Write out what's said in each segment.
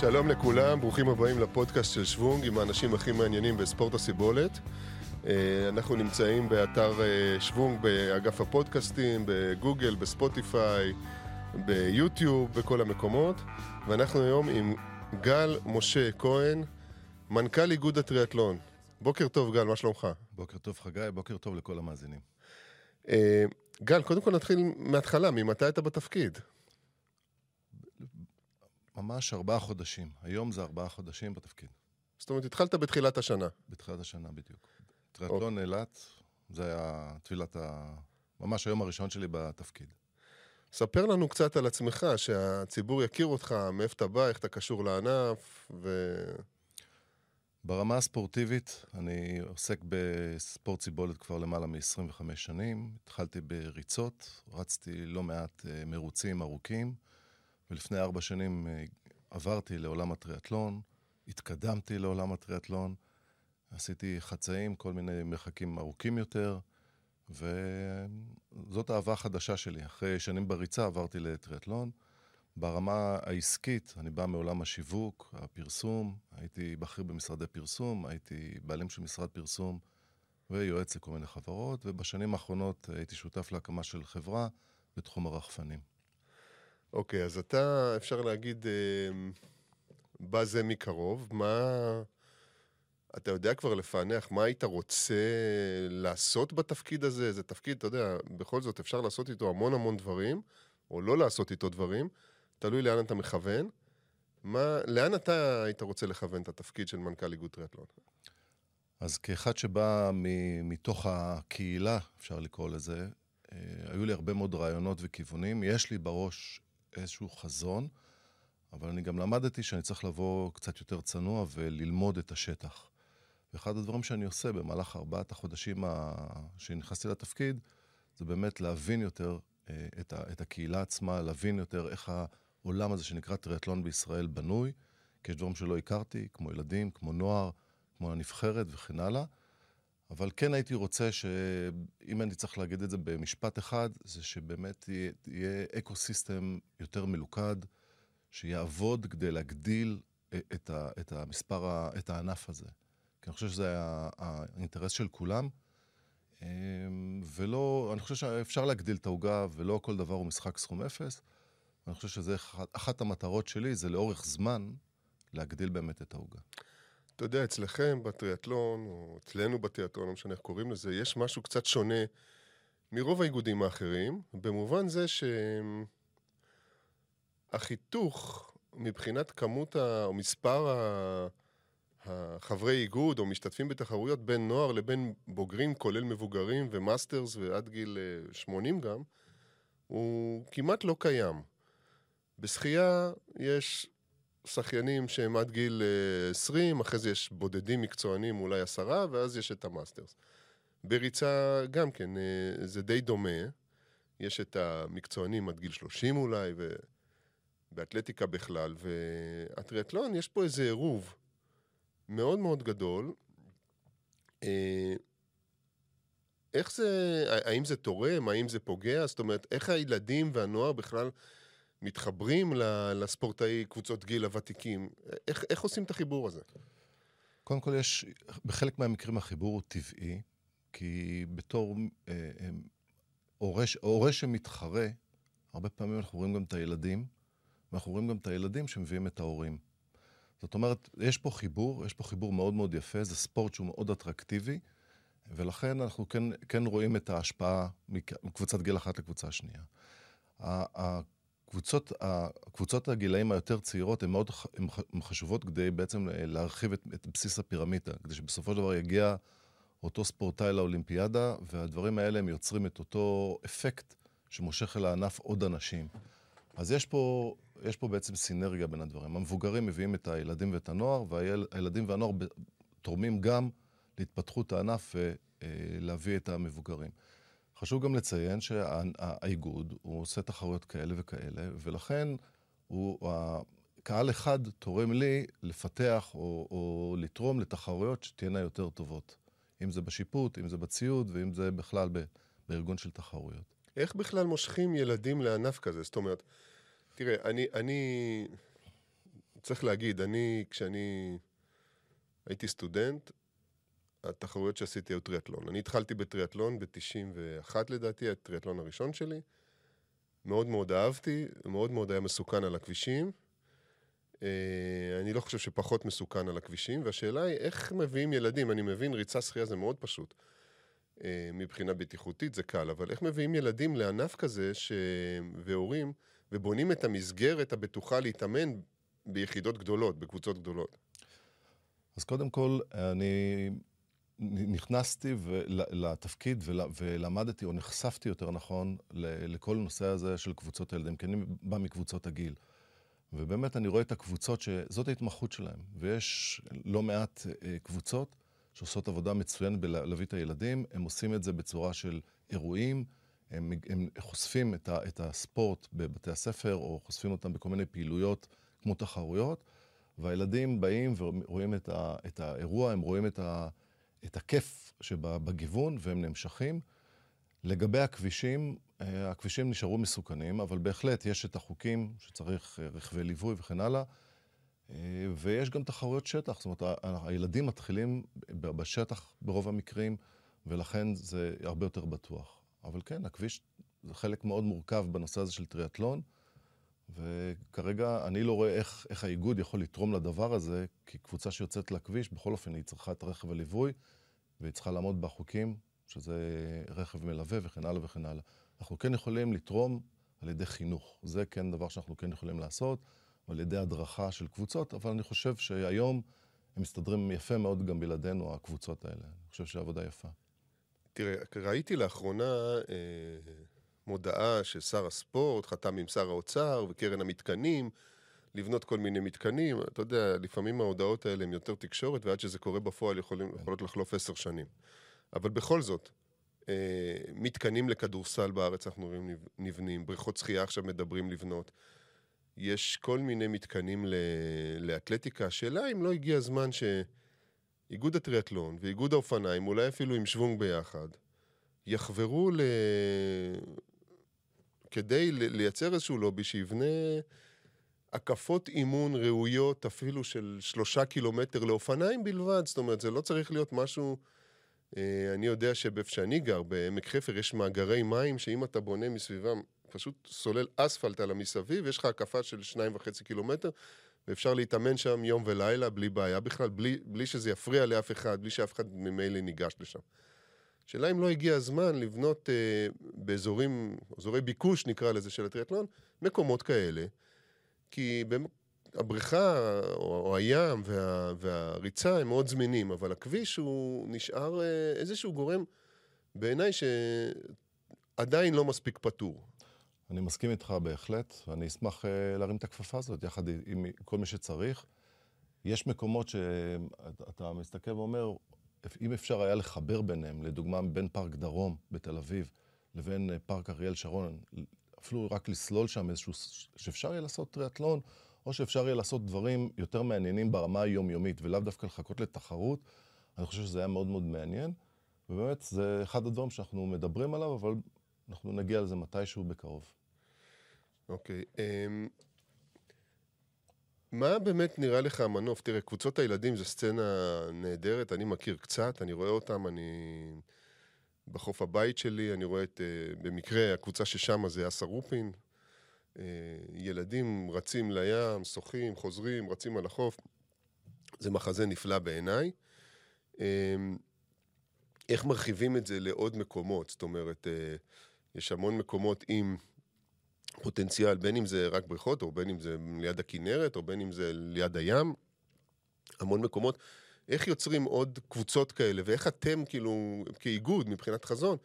שלום לכולם, ברוכים הבאים לפודקאסט של שוונג עם האנשים הכי מעניינים בספורט הסיבולת. אה, אנחנו נמצאים באתר אה, שוונג באגף הפודקאסטים, בגוגל, בספוטיפיי, ביוטיוב, בכל המקומות. ואנחנו היום עם גל משה כהן, מנכ"ל איגוד הטריאטלון. בוקר טוב, גל, מה שלומך? בוקר טוב, חגי, בוקר טוב לכל המאזינים. אה, גל, קודם כל נתחיל מההתחלה, ממתי אתה בתפקיד? ממש ארבעה חודשים. היום זה ארבעה חודשים בתפקיד. זאת אומרת, התחלת בתחילת השנה. בתחילת השנה בדיוק. טריאטלון אילת, זה היה טבילת ה... ממש היום הראשון שלי בתפקיד. ספר לנו קצת על עצמך, שהציבור יכיר אותך, מאיפה אתה בא, איך אתה קשור לענף, ו... ברמה הספורטיבית, אני עוסק בספורט סיבולת כבר למעלה מ-25 שנים. התחלתי בריצות, רצתי לא מעט uh, מרוצים ארוכים, ולפני ארבע שנים uh, עברתי לעולם הטריאטלון, התקדמתי לעולם הטריאטלון, עשיתי חצאים, כל מיני מרחקים ארוכים יותר, וזאת האהבה החדשה שלי. אחרי שנים בריצה עברתי לטריאטלון. ברמה העסקית, אני בא מעולם השיווק, הפרסום, הייתי בכיר במשרדי פרסום, הייתי בעלים של משרד פרסום ויועץ לכל מיני חברות, ובשנים האחרונות הייתי שותף להקמה של חברה בתחום הרחפנים. אוקיי, okay, אז אתה, אפשר להגיד, אה, בא זה מקרוב. מה... אתה יודע כבר לפענח מה היית רוצה לעשות בתפקיד הזה? זה תפקיד, אתה יודע, בכל זאת אפשר לעשות איתו המון המון דברים, או לא לעשות איתו דברים. תלוי לאן אתה מכוון. מה, לאן אתה היית רוצה לכוון את התפקיד של מנכ"ל איגוד טריאטלון? אז כאחד שבא מ- מתוך הקהילה, אפשר לקרוא לזה, אה, היו לי הרבה מאוד רעיונות וכיוונים. יש לי בראש איזשהו חזון, אבל אני גם למדתי שאני צריך לבוא קצת יותר צנוע וללמוד את השטח. ואחד הדברים שאני עושה במהלך ארבעת החודשים ה... שנכנסתי לתפקיד, זה באמת להבין יותר אה, את, ה... את הקהילה עצמה, להבין יותר איך. העולם הזה שנקרא טריאטלון בישראל בנוי, כי יש דברים שלא הכרתי, כמו ילדים, כמו נוער, כמו הנבחרת וכן הלאה. אבל כן הייתי רוצה שאם אני צריך להגיד את זה במשפט אחד, זה שבאמת יהיה, אקו סיסטם יותר מלוכד, שיעבוד כדי להגדיל את, ה, את המספר, את הענף הזה. כי אני חושב שזה האינטרס של כולם. אמ, ולא, אני חושב שאפשר להגדיל את העוגה, ולא כל דבר הוא משחק סכום אפס. אני חושב שזה אחת המטרות שלי, זה לאורך זמן להגדיל באמת את העוגה. אתה יודע, אצלכם בטריאטלון, או אצלנו בטריאטלון, לא משנה איך קוראים לזה, יש משהו קצת שונה מרוב האיגודים האחרים, במובן זה שהחיתוך מבחינת כמות ה... או מספר ה... החברי איגוד או משתתפים בתחרויות בין נוער לבין בוגרים, כולל מבוגרים ו masters ועד גיל 80 אה, גם, הוא כמעט לא קיים. בשחייה יש שחיינים שהם עד גיל 20, אה, אחרי זה יש בודדים מקצוענים, אולי עשרה, ואז יש את המאסטרס. בריצה גם כן, אה, זה די דומה. יש את המקצוענים עד גיל 30 אולי, ובאתלטיקה בכלל, והטריאטלון, יש פה איזה עירוב מאוד מאוד גדול. אה, איך זה, האם זה תורם, האם זה פוגע? זאת אומרת, איך הילדים והנוער בכלל מתחברים לספורטאי קבוצות גיל הוותיקים. איך, איך עושים את החיבור הזה? קודם כל יש, בחלק מהמקרים החיבור הוא טבעי, כי בתור אה, אה, הורה, הורה שמתחרה, הרבה פעמים אנחנו רואים גם את הילדים, ואנחנו רואים גם את הילדים שמביאים את ההורים. זאת אומרת, יש פה חיבור, יש פה חיבור מאוד מאוד יפה, זה ספורט שהוא מאוד אטרקטיבי, ולכן אנחנו כן, כן רואים את ההשפעה מקבוצת גיל אחת לקבוצה שנייה. קבוצות, קבוצות הגילאים היותר צעירות הן מאוד הן חשובות כדי בעצם להרחיב את, את בסיס הפירמידה, כדי שבסופו של דבר יגיע אותו ספורטאי לאולימפיאדה, והדברים האלה הם יוצרים את אותו אפקט שמושך אל הענף עוד אנשים. אז יש פה, יש פה בעצם סינרגיה בין הדברים. המבוגרים מביאים את הילדים ואת הנוער, והילדים והנוער תורמים גם להתפתחות הענף ולהביא את המבוגרים. חשוב גם לציין שהאיגוד, הוא עושה תחרויות כאלה וכאלה, ולכן הוא, קהל אחד תורם לי לפתח או, או לתרום לתחרויות שתהיינה יותר טובות. אם זה בשיפוט, אם זה בציוד, ואם זה בכלל ב, בארגון של תחרויות. איך בכלל מושכים ילדים לענף כזה? זאת אומרת, תראה, אני, אני צריך להגיד, אני, כשאני הייתי סטודנט, התחרויות שעשיתי היו טריאטלון. אני התחלתי בטריאטלון ב-91 לדעתי, הטריאטלון הראשון שלי. מאוד מאוד אהבתי, מאוד מאוד היה מסוכן על הכבישים. אה, אני לא חושב שפחות מסוכן על הכבישים, והשאלה היא איך מביאים ילדים, אני מבין, ריצה שחייה זה מאוד פשוט. אה, מבחינה בטיחותית זה קל, אבל איך מביאים ילדים לענף כזה ש... והורים, ובונים את המסגרת הבטוחה להתאמן ביחידות גדולות, בקבוצות גדולות? אז קודם כל, אני נכנסתי לתפקיד ולמדתי, או נחשפתי יותר נכון, לכל נושא הזה של קבוצות הילדים, כי אני בא מקבוצות הגיל. ובאמת אני רואה את הקבוצות שזאת ההתמחות שלהם. ויש לא מעט אה, קבוצות שעושות עבודה מצוינת בלהביא את הילדים, הם עושים את זה בצורה של אירועים, הם, הם חושפים את, ה, את הספורט בבתי הספר, או חושפים אותם בכל מיני פעילויות כמו תחרויות, והילדים באים ורואים את, ה, את האירוע, הם רואים את, ה, את הכיף שבגיוון, והם נמשכים. לגבי הכבישים, אה, הכבישים נשארו מסוכנים, אבל בהחלט יש את החוקים שצריך אה, רכבי ליווי וכן הלאה, אה, ויש גם תחרויות שטח, זאת אומרת, הילדים מתחילים בשטח ברוב המקרים, ולכן זה הרבה יותר בטוח. אבל כן, הכביש זה חלק מאוד מורכב בנושא הזה של טריאטלון, וכרגע אני לא רואה איך, איך האיגוד יכול לתרום לדבר הזה, כי קבוצה שיוצאת לכביש, בכל אופן היא צריכה את רכב הליווי, והיא צריכה לעמוד בחוקים, שזה רכב מלווה וכן הלאה וכן הלאה. אנחנו כן יכולים לתרום על ידי חינוך. זה כן דבר שאנחנו כן יכולים לעשות, על ידי הדרכה של קבוצות, אבל אני חושב שהיום הם מסתדרים יפה מאוד גם בלעדינו, הקבוצות האלה. אני חושב שהעבודה יפה. תראה, ראיתי לאחרונה אה, מודעה ששר הספורט חתם עם שר האוצר וקרן המתקנים, לבנות כל מיני מתקנים. אתה יודע, לפעמים ההודעות האלה הן יותר תקשורת, ועד שזה קורה בפועל יכולים, יכולות לחלוף עשר שנים. אבל בכל זאת, אה, מתקנים לכדורסל בארץ אנחנו רואים נבנים, בריכות שחייה עכשיו מדברים לבנות. יש כל מיני מתקנים לאתלטיקה. השאלה אם לא הגיע הזמן שאיגוד הטריאטלון ואיגוד האופניים, אולי אפילו עם שוונג ביחד, יחברו ל... כדי לייצר איזשהו לובי שיבנה הקפות אימון ראויות אפילו של שלושה קילומטר לאופניים בלבד. זאת אומרת, זה לא צריך להיות משהו... אה, אני יודע שבאיפה שאני גר, בעמק חפר, יש מאגרי מים שאם אתה בונה מסביבם, פשוט סולל אספלט על המסביב, יש לך הקפה של שניים וחצי קילומטר, ואפשר להתאמן שם יום ולילה בלי בעיה בכלל, בלי, בלי שזה יפריע לאף אחד, בלי שאף אחד ממילא ניגש לשם. השאלה אם לא הגיע הזמן לבנות אה, באזורים, אזורי ביקוש נקרא לזה של הטריאטלון, מקומות כאלה, כי הבריכה או, או הים וה, והריצה הם מאוד זמינים, אבל הכביש הוא נשאר אה, איזשהו גורם בעיניי שעדיין לא מספיק פתור. אני מסכים איתך בהחלט, ואני אשמח uh, להרים את הכפפה הזאת יחד עם כל מי שצריך. יש מקומות שאתה מסתכל ואומר, אם אפשר היה לחבר ביניהם, לדוגמה בין פארק דרום בתל אביב לבין אה, פארק אריאל שרון, אפילו רק לסלול שם איזשהו, שאפשר יהיה לעשות טריאטלון, או שאפשר יהיה לעשות דברים יותר מעניינים ברמה היומיומית, ולאו דווקא לחכות לתחרות. אני חושב שזה היה מאוד מאוד מעניין, ובאמת זה אחד הדברים שאנחנו מדברים עליו, אבל אנחנו נגיע לזה מתישהו בקרוב. אוקיי. Okay, um, מה באמת נראה לך המנוף? תראה, קבוצות הילדים זו סצנה נהדרת, אני מכיר קצת, אני רואה אותם, אני... בחוף הבית שלי, אני רואה את... Uh, במקרה, הקבוצה ששם זה אסא רופין, אה, ילדים רצים לים, שוחים, חוזרים, רצים על החוף. זה מחזה נפלא בעיניי. אה, איך מרחיבים את זה לעוד מקומות? זאת אומרת, אה, יש המון מקומות עם פוטנציאל, בין אם זה רק בריכות, או בין אם זה ליד הכנרת, או בין אם זה ליד הים. המון מקומות. איך יוצרים עוד קבוצות כאלה, ואיך אתם, כאילו, כאיגוד, מבחינת חזון,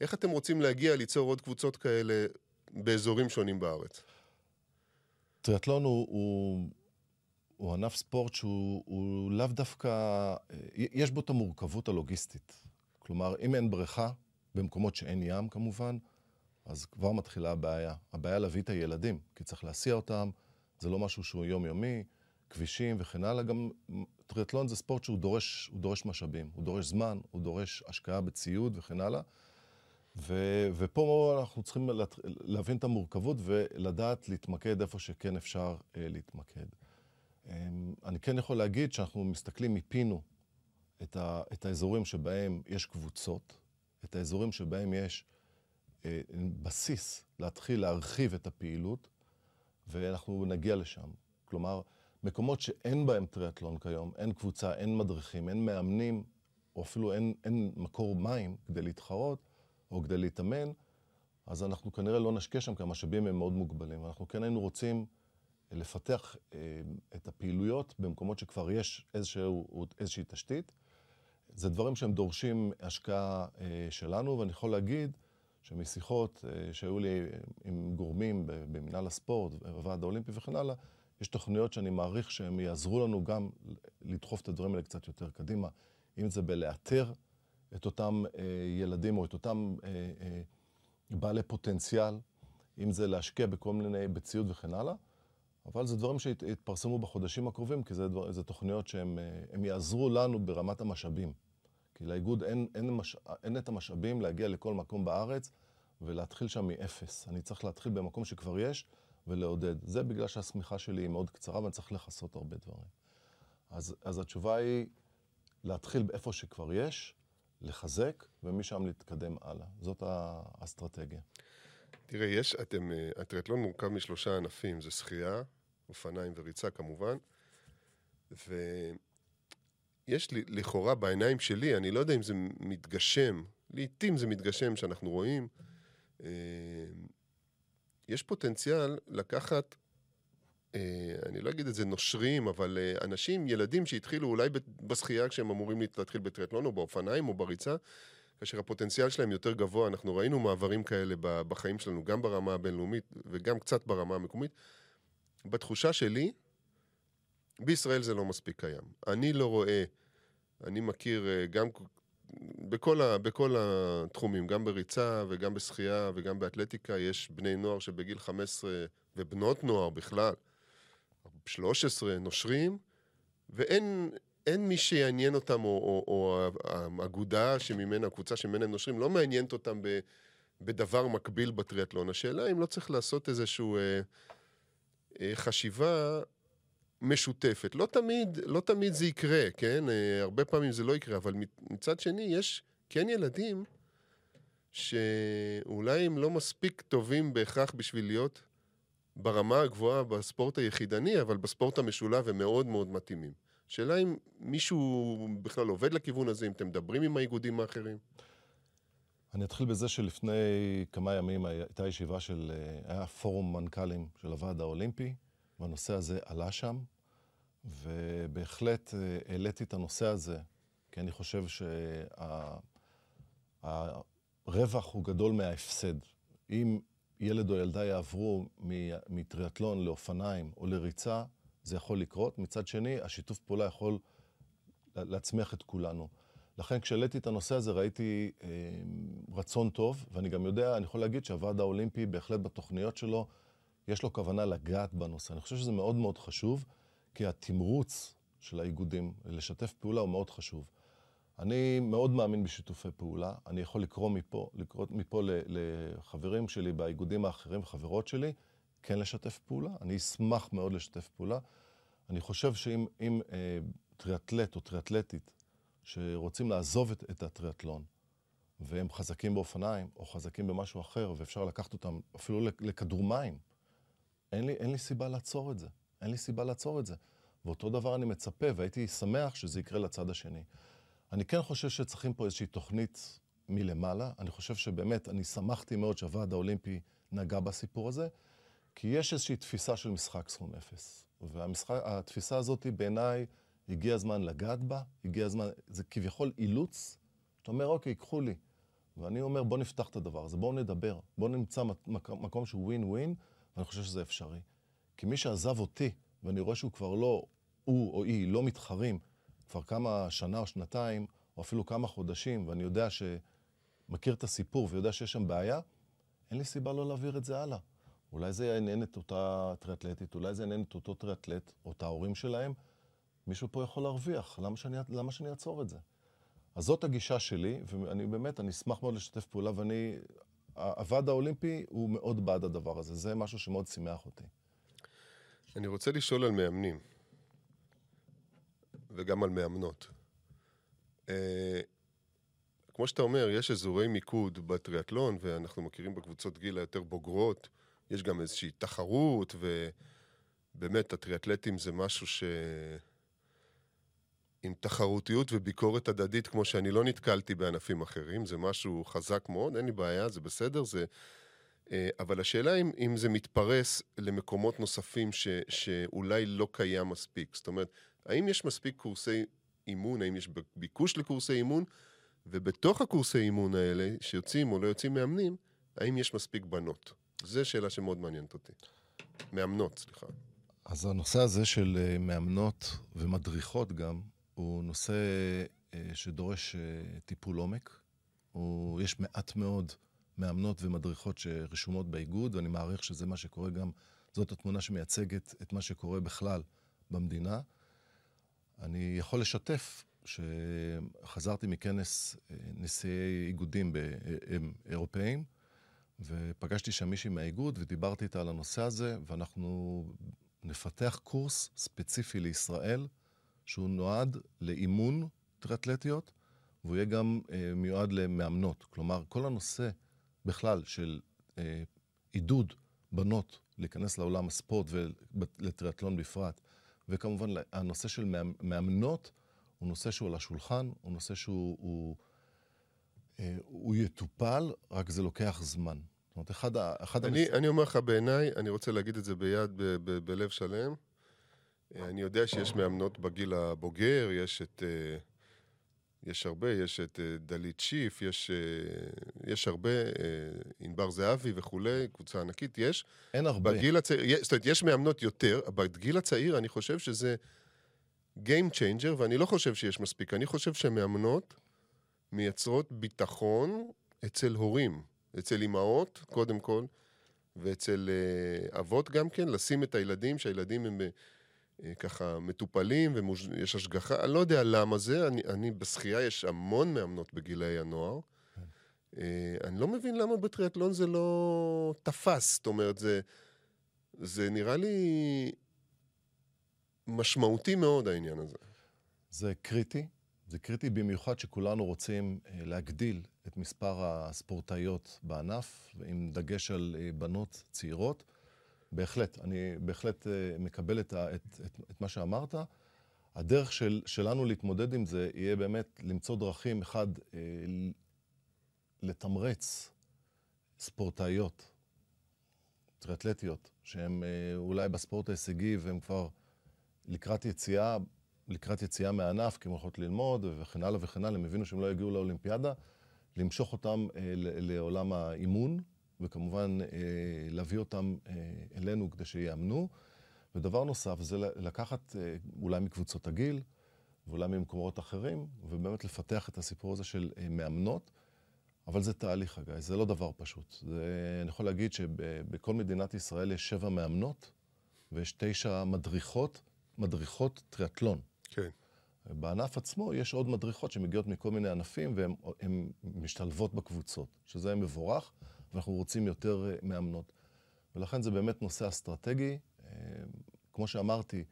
איך אתם רוצים להגיע ליצור עוד קבוצות כאלה באזורים שונים בארץ. טריאטלון הוא, הוא, הוא ענף ספורט שהוא הוא לאו דווקא... יש בו את המורכבות הלוגיסטית. כלומר, אם אין בריכה, במקומות שאין ים כמובן, אז כבר מתחילה הבעיה. הבעיה להביא את הילדים, כי צריך להסיע אותם, זה לא משהו שהוא יומיומי, כבישים וכן הלאה. גם טריאטלון זה ספורט שהוא דורש, דורש משאבים, הוא דורש זמן, הוא דורש השקעה בציוד וכן הלאה. ו, ופה אנחנו צריכים להבין את המורכבות ולדעת להתמקד איפה שכן אפשר אה, להתמקד. אמ, אני כן יכול להגיד שאנחנו מסתכלים, מיפינו את, ה, את האזורים שבהם יש קבוצות, את האזורים שבהם יש אה, בסיס להתחיל להרחיב את הפעילות, ואנחנו נגיע לשם. כלומר, מקומות שאין בהם טריאטלון כיום, אין קבוצה, אין מדריכים, אין מאמנים, או אפילו אין, אין מקור מים כדי להתחרות או כדי להתאמן, אז אנחנו כנראה לא נשקיע שם, כי המשאבים הם מאוד מוגבלים. אנחנו כן היינו רוצים לפתח אה, את הפעילויות במקומות שכבר יש איזשהו, איזושהי תשתית. זה דברים שהם דורשים השקעה אה, שלנו, ואני יכול להגיד שמשיחות אה, שהיו לי עם גורמים במנהל הספורט, בוועד האולימפי וכן הלאה, יש תוכניות שאני מעריך שהם יעזרו לנו גם לדחוף את הדברים האלה קצת יותר קדימה. אם זה בלאתר את אותם אה, ילדים או את אותם אה, בעלי פוטנציאל, אם זה להשקיע בכל מיני, בציוד וכן הלאה. אבל זה דברים שיתפרסמו בחודשים הקרובים, כי זה, זה תוכניות שהם יעזרו לנו ברמת המשאבים. כי לאיגוד אין, אין, מש, אין את המשאבים להגיע לכל מקום בארץ ולהתחיל שם מאפס. אני צריך להתחיל במקום שכבר יש ולעודד. זה בגלל שהשמיכה שלי היא מאוד קצרה ואני צריך לכסות הרבה דברים. אז, אז התשובה היא להתחיל באיפה שכבר יש, לחזק, ומשם להתקדם הלאה. זאת האסטרטגיה. תראה, יש, אתם, אה, הטריאטלון מורכב משלושה ענפים, זה שחייה, אופניים וריצה כמובן, ויש לי, לכאורה בעיניים שלי, אני לא יודע אם זה מתגשם, לעתים זה מתגשם שאנחנו רואים, אה, יש פוטנציאל לקחת אה, אני לא אגיד את זה נושרים, אבל אה, אנשים, ילדים שהתחילו אולי בשחייה כשהם אמורים להתחיל בטריאטלון או באופניים או בריצה, כאשר הפוטנציאל שלהם יותר גבוה, אנחנו ראינו מעברים כאלה בחיים שלנו, גם ברמה הבינלאומית וגם קצת ברמה המקומית. בתחושה שלי, בישראל זה לא מספיק קיים. אני לא רואה, אני מכיר אה, גם בכל, ה, בכל התחומים, גם בריצה וגם בשחייה וגם באתלטיקה, יש בני נוער שבגיל 15 ובנות נוער בכלל, 13 נושרים, ואין מי שיעניין אותם, או, או, או האגודה שממנה, הקבוצה שממנה הם נושרים, לא מעניינת אותם ב, בדבר מקביל בטריאטלון. השאלה אם לא צריך לעשות איזושהי אה, אה, חשיבה משותפת. לא תמיד, לא תמיד זה יקרה, כן? אה, הרבה פעמים זה לא יקרה, אבל מצד שני, יש כן ילדים שאולי הם לא מספיק טובים בהכרח בשביל להיות ברמה הגבוהה בספורט היחידני, אבל בספורט המשולב הם מאוד מאוד מתאימים. שאלה אם מישהו בכלל עובד לכיוון הזה, אם אתם מדברים עם האיגודים האחרים? אני אתחיל בזה שלפני כמה ימים הייתה ישיבה של, אה, היה פורום מנכ"לים של הוועד האולימפי, והנושא הזה עלה שם, ובהחלט אה, העליתי את הנושא הזה, כי אני חושב שהרווח הוא גדול מההפסד. אם ילד או ילדה יעברו מטריאטלון לאופניים או לריצה, זה יכול לקרות. מצד שני, השיתוף פעולה יכול להצמיח את כולנו. לכן כשהעליתי את הנושא הזה ראיתי אה, רצון טוב, ואני גם יודע, אני יכול להגיד שהוועד האולימפי בהחלט בתוכניות שלו, יש לו כוונה לגעת בנושא. אני חושב שזה מאוד מאוד חשוב, כי התמרוץ של האיגודים לשתף פעולה הוא מאוד חשוב. אני מאוד מאמין בשיתופי פעולה. אני יכול לקרוא מפה, לקרוא מפה לחברים שלי באיגודים האחרים, חברות שלי, כן לשתף פעולה. אני אשמח מאוד לשתף פעולה. אני חושב שאם אם, אה, טריאטלט או טריאטלטית שרוצים לעזוב את, את הטריאטלון, והם חזקים באופניים או חזקים במשהו אחר, ואפשר לקחת אותם אפילו לכדור מים, אין לי, אין לי סיבה לעצור את זה. אין לי סיבה לעצור את זה. ואותו דבר אני מצפה, והייתי שמח שזה יקרה לצד השני. אני כן חושב שצריכים פה איזושהי תוכנית מלמעלה. אני חושב שבאמת, אני שמחתי מאוד שהוועד האולימפי נגע בסיפור הזה, כי יש איזושהי תפיסה של משחק סכום אפס. והתפיסה הזאת בעיניי, הגיע הזמן לגעת בה, הגיע הזמן, זה כביכול אילוץ, אתה אומר, אוקיי, קחו לי. ואני אומר, בוא נפתח את הדבר הזה, בואו נדבר, בואו נמצא מקום שהוא ווין ווין, ואני חושב שזה אפשרי. כי מי שעזב אותי, ואני רואה שהוא כבר לא, הוא או היא, לא מתחרים, כבר כמה שנה או שנתיים, או אפילו כמה חודשים, ואני יודע שמכיר את הסיפור ויודע שיש שם בעיה, אין לי סיבה לא להעביר את זה הלאה. אולי זה יעניין את אותה טריאטלטית, אולי זה יעניין את אותו טריאטלט, או את ההורים שלהם. מישהו פה יכול להרוויח, למה שאני, למה שאני אעצור את זה? אז זאת הגישה שלי, ואני באמת, אני אשמח מאוד לשתף פעולה, ואני... הוועד האולימפי הוא מאוד בעד הדבר הזה, זה משהו שמאוד שימח אותי. אני רוצה לשאול על מאמנים. וגם על מאמנות. אה, כמו שאתה אומר, יש אזורי מיקוד בטריאטלון, ואנחנו מכירים בקבוצות גיל היותר בוגרות, יש גם איזושהי תחרות, ובאמת, הטריאטלטים זה משהו ש... עם תחרותיות וביקורת הדדית, כמו שאני לא נתקלתי בענפים אחרים, זה משהו חזק מאוד, אין לי בעיה, זה בסדר, זה... אה, אבל השאלה אם, אם זה מתפרס למקומות נוספים ש, שאולי לא קיים מספיק. זאת אומרת, האם יש מספיק קורסי אימון, האם יש ביקוש לקורסי אימון, ובתוך הקורסי אימון האלה, שיוצאים או לא יוצאים מאמנים, האם יש מספיק בנות? זו שאלה שמאוד מעניינת אותי. מאמנות, סליחה. אז הנושא הזה של אה, מאמנות ומדריכות גם, הוא נושא אה, שדורש טיפול עומק. הוא, יש מעט מאוד מאמנות ומדריכות שרשומות באיגוד, ואני מעריך שזה מה שקורה גם, זאת התמונה שמייצגת את מה שקורה בכלל במדינה. אני יכול לשתף שחזרתי מכנס אה, נשיאי איגודים אירופאים, ופגשתי שם מישהי מהאיגוד ודיברתי איתה על הנושא הזה, ואנחנו נפתח קורס ספציפי לישראל, שהוא נועד לאימון טריאטלטיות, והוא יהיה גם אה, מיועד למאמנות. כלומר, כל הנושא בכלל של אה, עידוד בנות להיכנס לעולם הספורט ולטריאטלון בפרט, וכמובן הנושא של מאמנות, הוא נושא שהוא על השולחן, הוא נושא שהוא הוא, אה, הוא יטופל, רק זה לוקח זמן. זאת אומרת, אחד, אחד אני, המס... אני אומר לך, בעיניי, אני רוצה להגיד את זה ביד, ב, ב, בלב שלם. אני יודע שיש מאמנות בגיל הבוגר, יש את... אה, יש הרבה, יש את דלית שיף, יש, יש הרבה, ענבר זהבי וכולי, קבוצה ענקית, יש. אין הרבה. בגיל הצעיר, זאת אומרת, יש מאמנות יותר, בגיל הצעיר אני חושב שזה Game Changer, ואני לא חושב שיש מספיק. אני חושב שמאמנות מייצרות ביטחון אצל הורים, אצל אימהות, קודם כל, ואצל אבות גם כן, לשים את הילדים, שהילדים הם ככה מטופלים ויש השגחה. אני לא יודע למה זה, אני, אני בשחייה יש המון מאמנות בגילאי הנוער. Uh, אני לא מבין למה בטריאטלון זה לא תפס, זאת אומרת, זה, זה נראה לי משמעותי מאוד העניין הזה. זה קריטי. זה קריטי במיוחד שכולנו רוצים אה, להגדיל את מספר הספורטאיות בענף, עם דגש על אה, בנות צעירות. בהחלט, אני בהחלט אה, מקבל את, את, את, את מה שאמרת. הדרך של, שלנו להתמודד עם זה יהיה באמת למצוא דרכים, אחד, לתמרץ ספורטאיות, טריאטלטיות, שהן אולי בספורט ההישגי והן כבר לקראת יציאה, לקראת יציאה מהענף, כי הן הולכות ללמוד וכן הלאה וכן הלאה, הם הבינו שהם לא יגיעו לאולימפיאדה, למשוך אותם אה, לעולם האימון, וכמובן אה, להביא אותם אה, אלינו כדי שיאמנו. ודבר נוסף זה לקחת אה, אולי מקבוצות הגיל, ואולי ממקומות אחרים, ובאמת לפתח את הסיפור הזה של מאמנות. אבל זה תהליך, אגב, זה לא דבר פשוט. זה, אני יכול להגיד שבכל מדינת ישראל יש שבע מאמנות, ויש תשע מדריכות מדריכות טריאטלון. כן. בענף עצמו יש עוד מדריכות שמגיעות מכל מיני ענפים והן משתלבות בקבוצות, שזה מבורך, ואנחנו רוצים יותר אה, מאמנות. ולכן זה באמת נושא אסטרטגי. אה, כמו שאמרתי,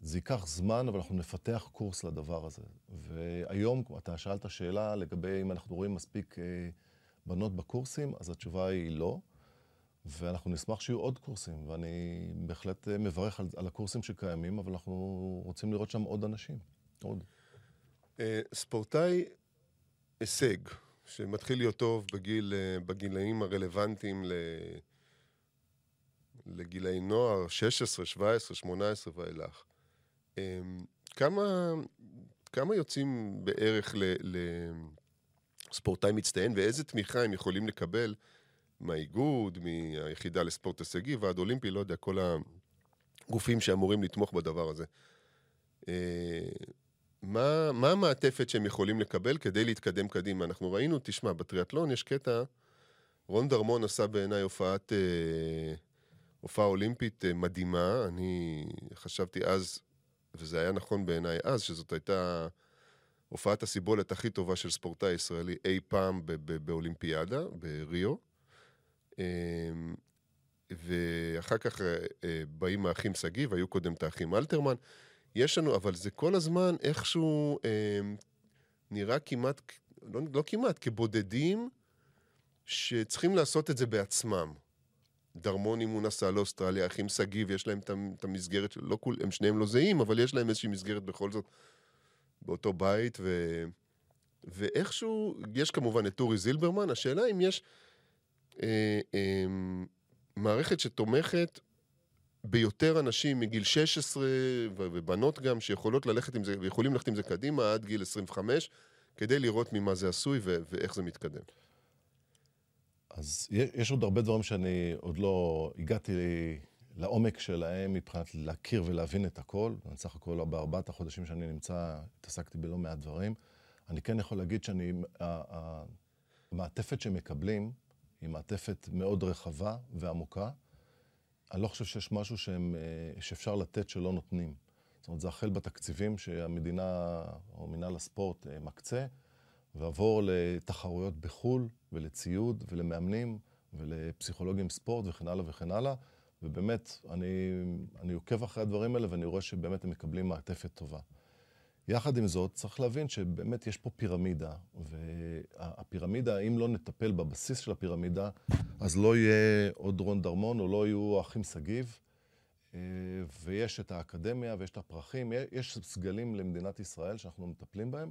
זה ייקח זמן, אבל אנחנו נפתח קורס לדבר הזה. והיום, אתה שאלת שאלה לגבי אם אנחנו רואים מספיק אה, בנות בקורסים, אז התשובה היא לא. ואנחנו נשמח שיהיו עוד קורסים, ואני בהחלט מברך על, על הקורסים שקיימים, אבל אנחנו רוצים לראות שם עוד אנשים, עוד. ספורטאי הישג, שמתחיל להיות טוב בגיל, אה, בגילאים הרלוונטיים ל... לגילאי נוער, 16, 17, 18 ואילך. כמה, כמה יוצאים בערך לספורטאי מצטיין ואיזה תמיכה הם יכולים לקבל מהאיגוד, מהיחידה לספורט הישגי, ועד אולימפי, לא יודע, כל הגופים שאמורים לתמוך בדבר הזה. אה, מה, מה המעטפת שהם יכולים לקבל כדי להתקדם קדימה? אנחנו ראינו, תשמע, בטריאטלון יש קטע, רון דרמון עשה בעיניי הופעת, אה, הופעה אולימפית אה, מדהימה. אני חשבתי אז, וזה היה נכון בעיניי אז, שזאת הייתה הופעת הסיבולת הכי טובה של ספורטאי ישראלי אי פעם באולימפיאדה, בריו. אמ, ואחר כך אה, אה, באים האחים שגיב, היו קודם את האחים אלתרמן. יש לנו, אבל זה כל הזמן איכשהו אה, נראה כמעט, לא, לא כמעט, כבודדים שצריכים לעשות את זה בעצמם. דרמון, אם הוא נסע לאוסטרליה, אחים שגיב, יש להם את המסגרת, לא כול, הם שניהם לא זהים, אבל יש להם איזושהי מסגרת בכל זאת באותו בית, ו... ואיכשהו, יש כמובן את אורי זילברמן, השאלה אם יש אה, אה, מערכת שתומכת ביותר אנשים מגיל 16, ובנות גם, שיכולות ללכת עם זה, ויכולים ללכת עם זה קדימה עד גיל 25, כדי לראות ממה זה עשוי ו- ואיך זה מתקדם. אז יש עוד הרבה דברים שאני עוד לא הגעתי לעומק שלהם מבחינת להכיר ולהבין את הכל. אני סך הכל בארבעת החודשים שאני נמצא, התעסקתי בלא מעט דברים. אני כן יכול להגיד שאני, המעטפת שמקבלים היא מעטפת מאוד רחבה ועמוקה. אני לא חושב שיש משהו שהם, אה, שאפשר לתת שלא נותנים. זאת אומרת, זה החל בתקציבים שהמדינה או מינהל הספורט אה, מקצה, ועבור לתחרויות בחו"ל ולציוד ולמאמנים ולפסיכולוגים ספורט וכן הלאה וכן הלאה. ובאמת, אני, אני עוקב אחרי הדברים האלה ואני רואה שבאמת הם מקבלים מעטפת טובה. יחד עם זאת, צריך להבין שבאמת יש פה פירמידה, והפירמידה, אם לא נטפל בבסיס של הפירמידה, אז לא יהיה עוד רון דרמון או לא יהיו האחים שגיב, אה, ויש את האקדמיה ויש את הפרחים, יש סגלים למדינת ישראל שאנחנו מטפלים בהם,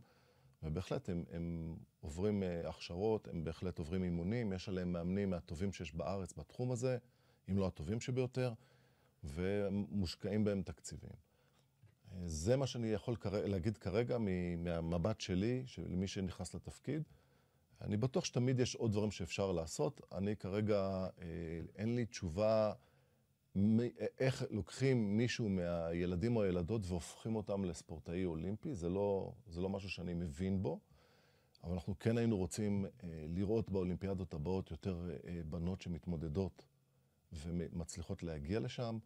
ובהחלט הם, הם עוברים אה, הכשרות, הם בהחלט עוברים אימונים, יש עליהם מאמנים מהטובים שיש בארץ בתחום הזה, אם לא הטובים שביותר, ומושקעים בהם תקציבים. זה מה שאני יכול להגיד כרגע מהמבט שלי, של מי שנכנס לתפקיד. אני בטוח שתמיד יש עוד דברים שאפשר לעשות. אני כרגע, אה, אין לי תשובה איך לוקחים מישהו מהילדים או הילדות והופכים אותם לספורטאי אולימפי. זה לא, זה לא משהו שאני מבין בו, אבל אנחנו כן היינו רוצים אה, לראות באולימפיאדות הבאות יותר אה, בנות שמתמודדות ומצליחות להגיע לשם.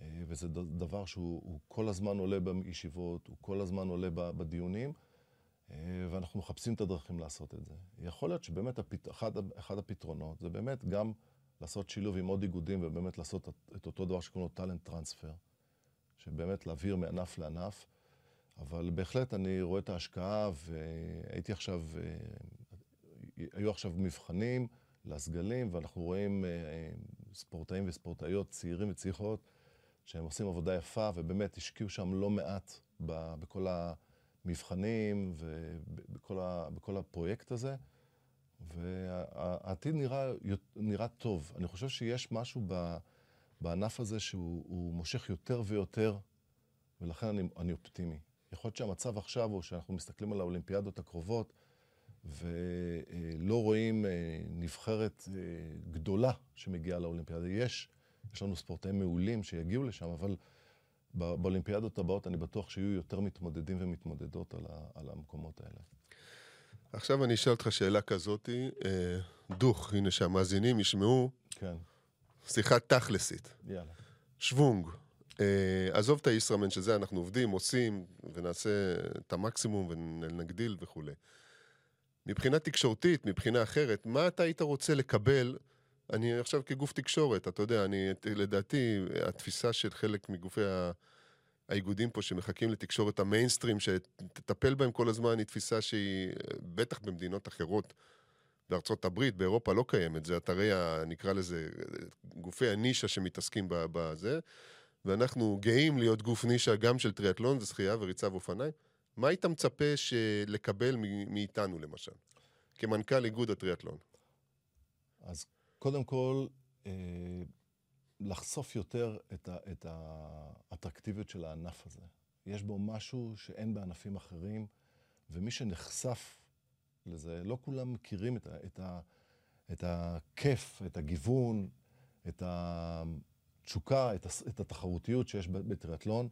אה, וזה דבר שהוא כל הזמן עולה בישיבות, הוא כל הזמן עולה בדיונים, אה, ואנחנו מחפשים את הדרכים לעשות את זה. יכול להיות שבאמת הפת... אחד, אחד הפתרונות זה באמת גם לעשות שילוב עם עוד איגודים ובאמת לעשות את אותו דבר שקוראים לו טאלנט טרנספר, שבאמת להעביר מענף לענף, אבל בהחלט אני רואה את ההשקעה והייתי עכשיו, אה, היו עכשיו מבחנים לסגלים ואנחנו רואים ספורטאים וספורטאיות צעירים וצעירות שהם עושים עבודה יפה, ובאמת השקיעו שם לא מעט ב, בכל המבחנים ובכל הפרויקט הזה. והעתיד נראה, נראה טוב. אני חושב שיש משהו ב, בענף הזה שהוא מושך יותר ויותר, ולכן אני, אני אופטימי. יכול להיות שהמצב עכשיו הוא שאנחנו מסתכלים על האולימפיאדות הקרובות, ולא רואים אה, נבחרת אה, גדולה שמגיעה לאולימפיאדה. יש יש לנו ספורטאים מעולים שיגיעו לשם, אבל באולימפיאדות הבאות אני בטוח שיהיו יותר מתמודדים ומתמודדות על, ה, על המקומות האלה. עכשיו אני אשאל אותך שאלה כזאתי, אה, דוך, הנה שהמאזינים ישמעו. כן. שיחה תכלסית. יאללה. שוונג. אה, עזוב את הישראמן שזה אנחנו עובדים, עושים, ונעשה את המקסימום ונגדיל וכולי. מבחינה תקשורתית, מבחינה אחרת, מה אתה היית רוצה לקבל אני עכשיו כגוף תקשורת, אתה יודע, אני, לדעתי, התפיסה של חלק מגופי האיגודים פה שמחכים לתקשורת המיינסטרים, שתטפל בהם כל הזמן, היא תפיסה שהיא, בטח במדינות אחרות, בארצות הברית, באירופה לא קיימת, זה אתרי, ה, נקרא לזה, גופי הנישה שמתעסקים בזה, ואנחנו גאים להיות גוף נישה גם של טריאטלון ושחייה וריצה ואופניים. מה היית מצפה לקבל מאיתנו, למשל, כמנכ"ל איגוד הטריאטלון? אז קודם כל, אה, לחשוף יותר את, ה, את האטרקטיביות של הענף הזה. יש בו משהו שאין בענפים אחרים, ומי שנחשף לזה, לא כולם מכירים את, ה, את, ה, את הכיף, את הגיוון, את התשוקה, את, את התחרותיות שיש בטריאטלון.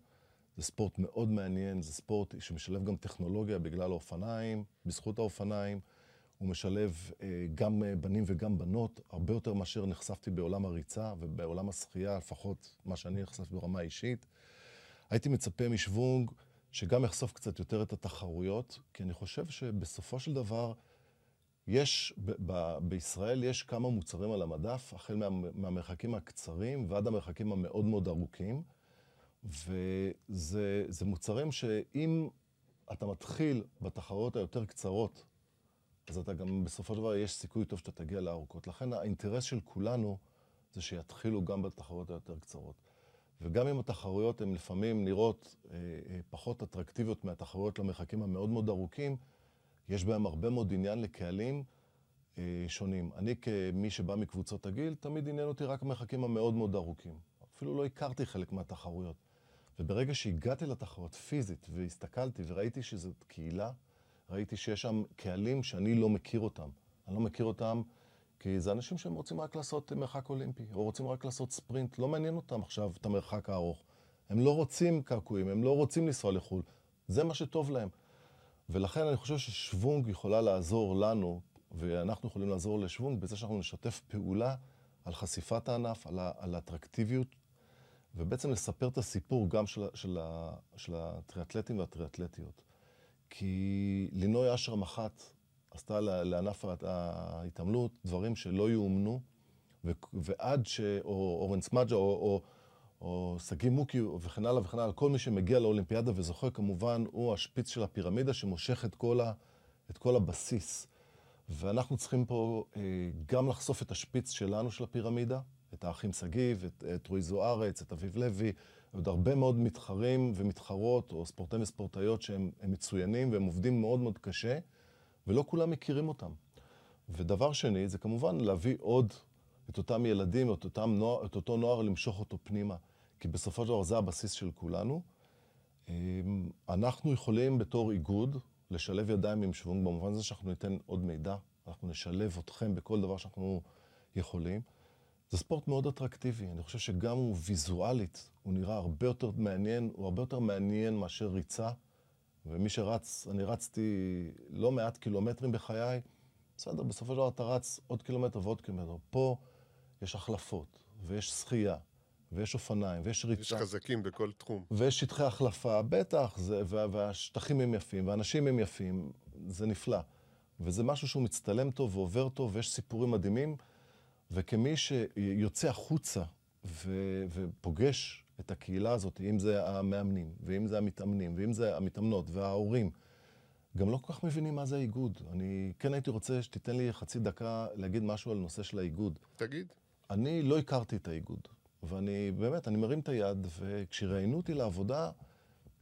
זה ספורט מאוד מעניין, זה ספורט שמשלב גם טכנולוגיה בגלל האופניים, בזכות האופניים. הוא משלב אה, גם אה, בנים וגם בנות, הרבה יותר מאשר נחשפתי בעולם הריצה ובעולם השחייה, לפחות מה שאני נחשף ברמה אישית. הייתי מצפה משוונג שגם יחשוף קצת יותר את התחרויות, כי אני חושב שבסופו של דבר, יש, ב- ב- בישראל יש כמה מוצרים על המדף, החל מה, מהמרחקים הקצרים ועד המרחקים המאוד מאוד ארוכים, וזה מוצרים שאם אתה מתחיל בתחרויות היותר קצרות, אז אתה גם בסופו של דבר יש סיכוי טוב שאתה תגיע לארוכות. לכן האינטרס של כולנו זה שיתחילו גם בתחרויות היותר קצרות. וגם אם התחרויות הן לפעמים נראות אה, אה, פחות אטרקטיביות מהתחרויות למרחקים המאוד מאוד ארוכים, יש בהם הרבה מאוד עניין לקהלים אה, שונים. אני כמי שבא מקבוצות הגיל, תמיד עניין אותי רק המרחקים המאוד מאוד ארוכים. אפילו לא הכרתי חלק מהתחרויות. וברגע שהגעתי לתחרות פיזית והסתכלתי וראיתי שזאת קהילה, ראיתי שיש שם קהלים שאני לא מכיר אותם. אני לא מכיר אותם כי זה אנשים שהם רוצים רק לעשות מרחק אולימפי, או רוצים רק לעשות ספרינט, לא מעניין אותם עכשיו את המרחק הארוך. הם לא רוצים קעקועים, הם לא רוצים לנסוע לחו"ל. זה מה שטוב להם. ולכן אני חושב ששוונג יכולה לעזור לנו, ואנחנו יכולים לעזור לשוונג בזה שאנחנו נשתף פעולה על חשיפת הענף, על, על האטרקטיביות, ובעצם לספר את הסיפור גם של, של, של הטריאטלטים והטריאטלטיות. כי לינוי אשרם אחת עשתה לענף ההתעמלות דברים שלא יאומנו, ועד ש... או אורן סמאג'ה, או, או, או סגי מוקי וכן הלאה וכן הלאה, כל מי שמגיע לאולימפיאדה וזוכה כמובן, הוא השפיץ של הפירמידה שמושך את כל, ה, את כל הבסיס. ואנחנו צריכים פה אה, גם לחשוף את השפיץ שלנו של הפירמידה, את האחים שגיב, את, את רועי זוארץ, את אביב לוי, עוד הרבה מאוד מתחרים ומתחרות, או ספורטאים וספורטאיות שהם מצוינים והם עובדים מאוד מאוד קשה, ולא כולם מכירים אותם. ודבר שני, זה כמובן להביא עוד את אותם ילדים, את, אותם נוער, את אותו נוער, למשוך אותו פנימה. כי בסופו של דבר זה הבסיס של כולנו. אמ, אנחנו יכולים בתור איגוד לשלב ידיים עם שוונג, במובן הזה שאנחנו ניתן עוד מידע, אנחנו נשלב אתכם בכל דבר שאנחנו יכולים. זה ספורט מאוד אטרקטיבי, אני חושב שגם הוא ויזואלית, הוא נראה הרבה יותר מעניין, הוא הרבה יותר מעניין מאשר ריצה. ומי שרץ, אני רצתי לא מעט קילומטרים בחיי, בסדר, בסופו של דבר אתה רץ עוד קילומטר ועוד קילומטר. פה יש החלפות, ויש שחייה, ויש אופניים, ויש ריצה. יש חזקים בכל תחום. ויש שטחי החלפה, בטח, זה, וה, והשטחים הם יפים, והאנשים הם יפים, זה נפלא. וזה משהו שהוא מצטלם טוב ועובר טוב, ויש סיפורים מדהימים. וכמי שיוצא החוצה ו, ופוגש את הקהילה הזאת, אם זה המאמנים, ואם זה המתאמנים, ואם זה המתאמנות וההורים, גם לא כל כך מבינים מה זה האיגוד. אני כן הייתי רוצה שתיתן לי חצי דקה להגיד משהו על נושא של האיגוד. תגיד. אני לא הכרתי את האיגוד, ואני באמת, אני מרים את היד, וכשראיינו אותי לעבודה,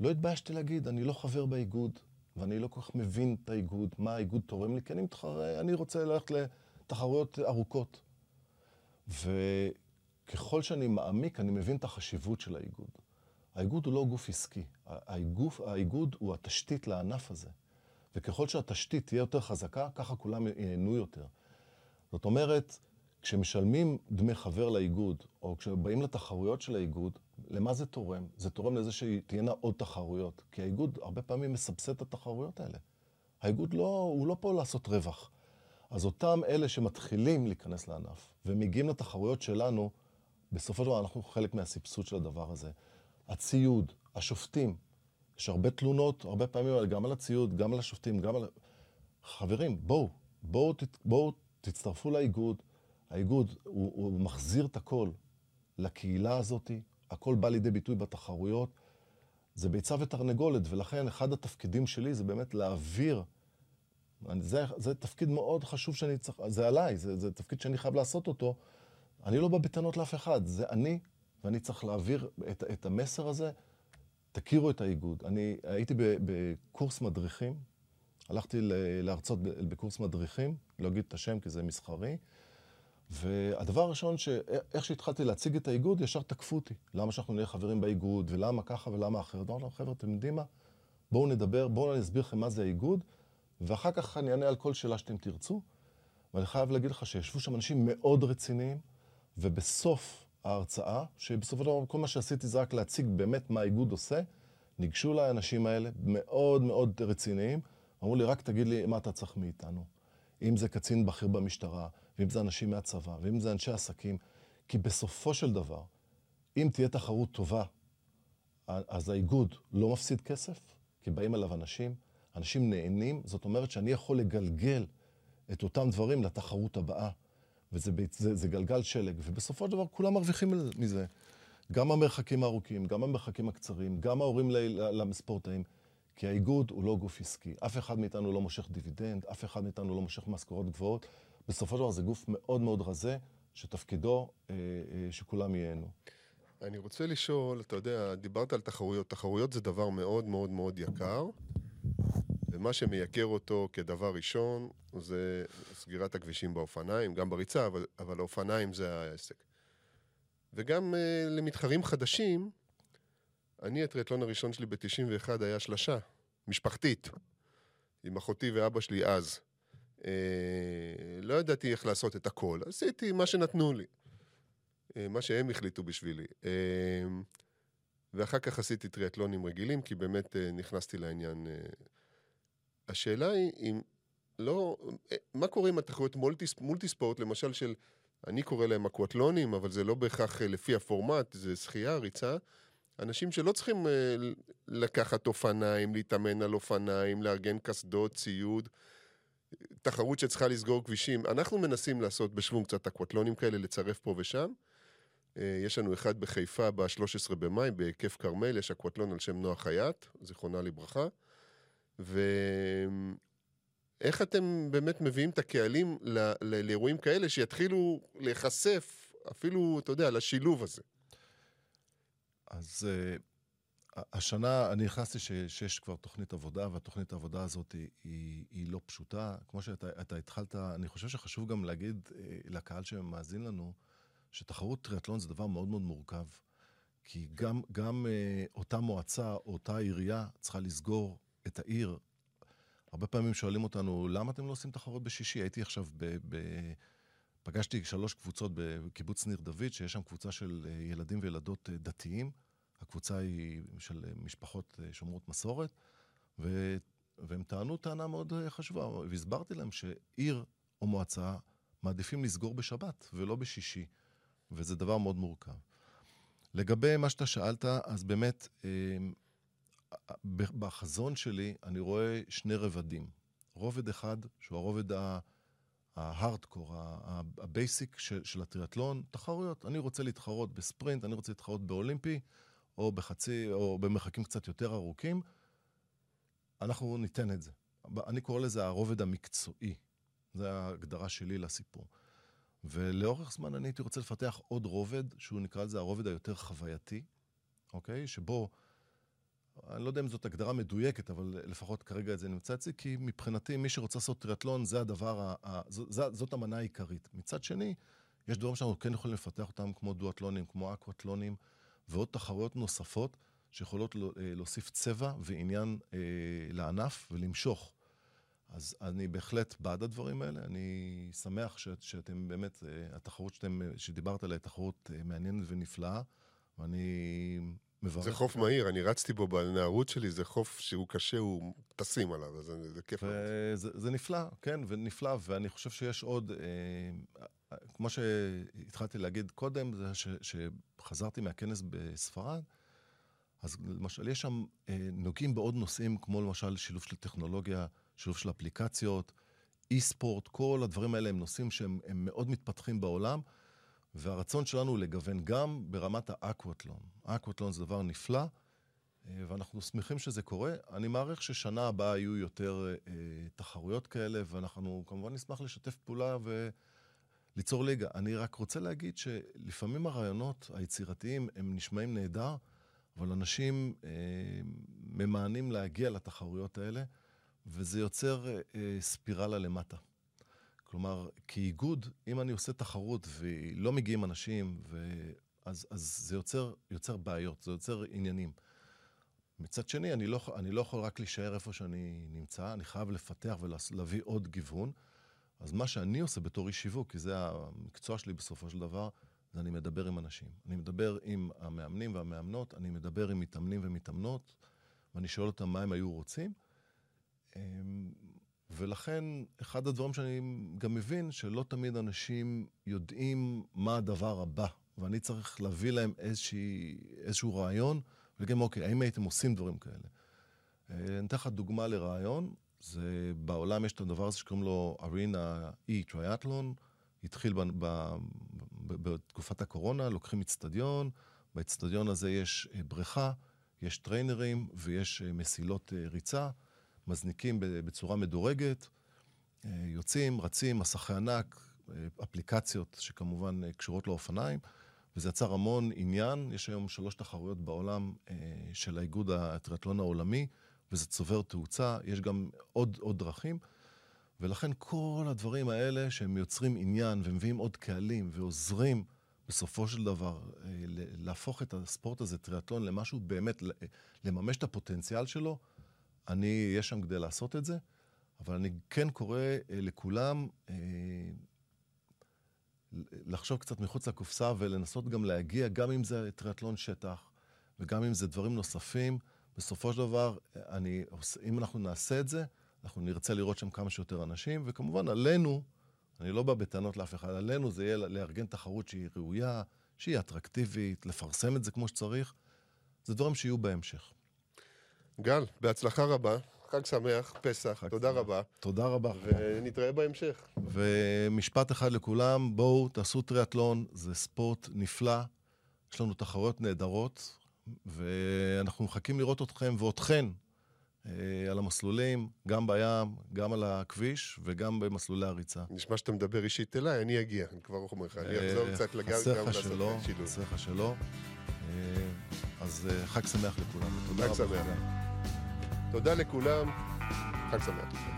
לא התביישתי להגיד, אני לא חבר באיגוד, ואני לא כל כך מבין את האיגוד, מה האיגוד תורם לי, כי אני מתחרה, אני רוצה ללכת לתחרויות ארוכות. וככל שאני מעמיק, אני מבין את החשיבות של האיגוד. האיגוד הוא לא גוף עסקי. האיגוף, האיגוד הוא התשתית לענף הזה. וככל שהתשתית תהיה יותר חזקה, ככה כולם ייהנו יותר. זאת אומרת, כשמשלמים דמי חבר לאיגוד, או כשבאים לתחרויות של האיגוד, למה זה תורם? זה תורם לזה שתהיינה עוד תחרויות. כי האיגוד הרבה פעמים מסבסד את התחרויות האלה. האיגוד לא, הוא לא פה לעשות רווח. אז אותם אלה שמתחילים להיכנס לענף ומגיעים לתחרויות שלנו, בסופו של דבר אנחנו חלק מהסבסוד של הדבר הזה. הציוד, השופטים, יש הרבה תלונות, הרבה פעמים גם על הציוד, גם על השופטים, גם על... חברים, בואו, בואו, בואו תצטרפו לאיגוד. האיגוד, הוא, הוא מחזיר את הכל לקהילה הזאת, הכל בא לידי ביטוי בתחרויות. זה ביצה ותרנגולת, ולכן אחד התפקידים שלי זה באמת להעביר זה, זה תפקיד מאוד חשוב שאני צריך, זה עליי, זה, זה תפקיד שאני חייב לעשות אותו. אני לא בא בטענות לאף אחד, זה אני, ואני צריך להעביר את, את המסר הזה. תכירו את האיגוד. אני הייתי בקורס מדריכים, הלכתי להרצות בקורס מדריכים, לא אגיד את השם כי זה מסחרי, והדבר הראשון, איך שהתחלתי להציג את האיגוד, ישר תקפו אותי. למה שאנחנו נהיה חברים באיגוד, ולמה ככה ולמה אחרת. אמרנו, חבר'ה, אתם יודעים מה? בואו נדבר, בואו אני אסביר לכם מה זה האיגוד, ואחר כך אני אענה על כל שאלה שאתם תרצו. ואני חייב להגיד לך שישבו שם אנשים מאוד רציניים, ובסוף ההרצאה, שבסופו של דבר כל מה שעשיתי זה רק להציג באמת מה האיגוד עושה, ניגשו אליי האנשים האלה, מאוד מאוד רציניים, אמרו לי, רק תגיד לי מה אתה צריך מאיתנו. אם זה קצין בכיר במשטרה, ואם זה אנשים מהצבא, ואם זה אנשי עסקים, כי בסופו של דבר, אם תהיה תחרות טובה, אז האיגוד לא מפסיד כסף, כי באים אליו אנשים, אנשים נהנים, זאת אומרת שאני יכול לגלגל את אותם דברים לתחרות הבאה. וזה זה, זה גלגל שלג, ובסופו של דבר כולם מרוויחים מזה. גם המרחקים הארוכים, גם המרחקים הקצרים, גם ההורים לספורטאים, כי האיגוד הוא לא גוף עסקי. אף אחד מאיתנו לא מושך דיבידנד, אף אחד מאיתנו לא מושך משכורות גבוהות. בסופו של דבר זה גוף מאוד מאוד רזה, שתפקידו אה, אה, שכולם ייהנו. אני רוצה לשאול, אתה יודע, דיברת על תחרויות. תחרויות זה דבר מאוד מאוד מאוד יקר, ומה שמייקר אותו כדבר ראשון זה סגירת הכבישים באופניים, גם בריצה, אבל, אבל האופניים זה העסק. וגם uh, למתחרים חדשים, אני, הטריאטלון הראשון שלי ב-91 היה שלשה, משפחתית, עם אחותי ואבא שלי אז. Uh, לא ידעתי איך לעשות את הכל, עשיתי מה שנתנו לי. Uh, מה שהם החליטו בשבילי. Uh, ואחר כך עשיתי טריאטלונים רגילים, כי באמת uh, נכנסתי לעניין. השאלה היא אם לא... מה קורה עם התחרויות מולטי ספורט, למשל של אני קורא להם אקוואטלונים, אבל זה לא בהכרח אה, לפי הפורמט, זה שחייה, ריצה. אנשים שלא צריכים אה, לקחת אופניים, להתאמן על אופניים, לארגן קסדות, ציוד, תחרות שצריכה לסגור כבישים. אנחנו מנסים לעשות בשוונג קצת אקוואטלונים כאלה, לצרף פה ושם. אה, יש לנו אחד בחיפה ב-13 במאי, בהיקף כרמל, יש אקוואטלון על שם נועה חייט, זיכרונה לברכה. ו... איך אתם באמת מביאים את הקהלים ל- ל- לאירועים כאלה שיתחילו להיחשף אפילו, אתה יודע, לשילוב הזה? אז uh, השנה אני נכנסתי ש- שיש כבר תוכנית עבודה, והתוכנית העבודה הזאת היא, היא, היא לא פשוטה. כמו שאתה התחלת, אני חושב שחשוב גם להגיד uh, לקהל שמאזין לנו, שתחרות טריאטלון זה דבר מאוד מאוד מורכב. כי גם, גם uh, אותה מועצה, אותה עירייה, צריכה לסגור את העיר הרבה פעמים שואלים אותנו, למה אתם לא עושים תחרות בשישי? הייתי עכשיו ב... ב... פגשתי שלוש קבוצות בקיבוץ ניר דוד, שיש שם קבוצה של אה, ילדים וילדות אה, דתיים. הקבוצה היא של אה, משפחות שומרות מסורת, ו... והם טענו טענה מאוד חשובה, והסברתי להם שעיר או מועצה מעדיפים לסגור בשבת ולא בשישי, וזה דבר מאוד מורכב. לגבי מה שאתה שאלת, אז באמת, בחזון שלי אני רואה שני רבדים. רובד אחד, שהוא הרובד ההארדקור, ה basic של, של הטריאטלון, תחרויות. אני רוצה להתחרות בספרינט, אני רוצה להתחרות באולימפי, או בחצי, או במרחקים קצת יותר ארוכים. אנחנו ניתן את זה. אני קורא לזה הרובד המקצועי. זו ההגדרה שלי לסיפור. ולאורך זמן אני הייתי רוצה לפתח עוד רובד, שהוא נקרא לזה הרובד היותר חווייתי, אוקיי? שבו אני לא יודע אם זאת הגדרה מדויקת, אבל לפחות כרגע זה נמצא אצלי, כי מבחינתי, מי שרוצה לעשות טריאטלון, זה הדבר, ה, זאת, זאת המנה העיקרית. מצד שני, יש דברים שאנחנו כן יכולים לפתח אותם, כמו דואטלונים, כמו אקוואטלונים, ועוד תחרויות נוספות, שיכולות אה, להוסיף צבע ועניין אה, לענף ולמשוך. אז אני בהחלט בעד הדברים האלה. אני שמח ש, שאתם באמת, אה, התחרות שאתם, שדיברת עליה, תחרות אה, מעניינת ונפלאה, ואני מברך. זה חוף מהיר, אני רצתי בו בנערות שלי, זה חוף שהוא קשה, הוא טסים עליו, אז זה, זה כיף. וזה, זה נפלא, כן, ונפלא, ואני חושב שיש עוד, אה, כמו שהתחלתי להגיד קודם, זה ש, שחזרתי מהכנס בספרד, אז למשל, יש שם, אה, נוגעים בעוד נושאים, כמו למשל שילוב של טכנולוגיה, שילוב של אפליקציות, אי-ספורט, כל הדברים האלה הם נושאים שהם מאוד מתפתחים בעולם. והרצון שלנו הוא לגוון גם ברמת האקוואטלון. האקוואטלון זה דבר נפלא, אה, ואנחנו שמחים שזה קורה. אני מעריך ששנה הבאה יהיו יותר אה, תחרויות כאלה, ואנחנו כמובן נשמח לשתף פעולה וליצור ליגה. אני רק רוצה להגיד שלפעמים הרעיונות היצירתיים הם נשמעים נהדר, אבל אנשים אה, ממאנים להגיע לתחרויות האלה, וזה יוצר אה, ספירלה למטה. כלומר, כאיגוד, אם אני עושה תחרות ולא מגיעים אנשים, ו... אז, אז זה יוצר, יוצר בעיות, זה יוצר עניינים. מצד שני, אני לא, אני לא יכול רק להישאר איפה שאני נמצא, אני חייב לפתח ולהביא עוד גיוון. אז מה שאני עושה בתור איש שיווק, כי זה המקצוע שלי בסופו של דבר, זה אני מדבר עם אנשים. אני מדבר עם המאמנים והמאמנות, אני מדבר עם מתאמנים ומתאמנות, ואני שואל אותם מה הם היו רוצים. ולכן, אחד הדברים שאני גם מבין, שלא תמיד אנשים יודעים מה הדבר הבא, ואני צריך להביא להם איזושהי, איזשהו רעיון, ולהגיד, אוקיי, האם הייתם עושים דברים כאלה? אה, אני אתן לך דוגמה לרעיון, זה בעולם יש את הדבר הזה שקוראים לו ארינה אי טריאטלון, התחיל בתקופת הקורונה, לוקחים אצטדיון, באצטדיון הזה יש אה, בריכה, יש טריינרים ויש אה, מסילות ריצה, מזניקים בצורה מדורגת, יוצאים, רצים, מסכי ענק, אפליקציות שכמובן קשורות לאופניים, וזה יצר המון עניין. יש היום שלוש תחרויות בעולם של האיגוד הטריאטלון העולמי, וזה צובר תאוצה. יש גם עוד, עוד דרכים. ולכן כל הדברים האלה שהם יוצרים עניין ומביאים עוד קהלים ועוזרים בסופו של דבר אה, להפוך את הספורט הזה, טריאטלון, למשהו באמת, לממש את הפוטנציאל שלו, אני אהיה שם כדי לעשות את זה, אבל אני כן קורא אה, לכולם אה, לחשוב קצת מחוץ לקופסה ולנסות גם להגיע, גם אם זה טריאטלון שטח וגם אם זה דברים נוספים, בסופו של דבר, אני, אם אנחנו נעשה את זה, אנחנו נרצה לראות שם כמה שיותר אנשים, וכמובן עלינו, אני לא בא בטענות לאף אחד, עלינו זה יהיה לארגן תחרות שהיא ראויה, שהיא אטרקטיבית, לפרסם את זה כמו שצריך. זה דברים שיהיו בהמשך. גל, בהצלחה רבה, חג שמח, פסח, חג תודה שמח. רבה. תודה רבה. ונתראה בהמשך. ומשפט אחד לכולם, בואו תעשו טריאטלון, זה ספורט נפלא, יש לנו תחרויות נהדרות, ואנחנו מחכים לראות אתכם ואותכן אה, על המסלולים, גם בים, גם על הכביש וגם במסלולי הריצה. נשמע שאתה מדבר אישית אליי, אני אגיע, אני כבר אומר לך, אני אחזור אה, קצת לגמרי גם לעשות שילוב. חסר לך שלא. אה, אז חג שמח לכולם. חג שמח. תודה לכולם, חג שמח.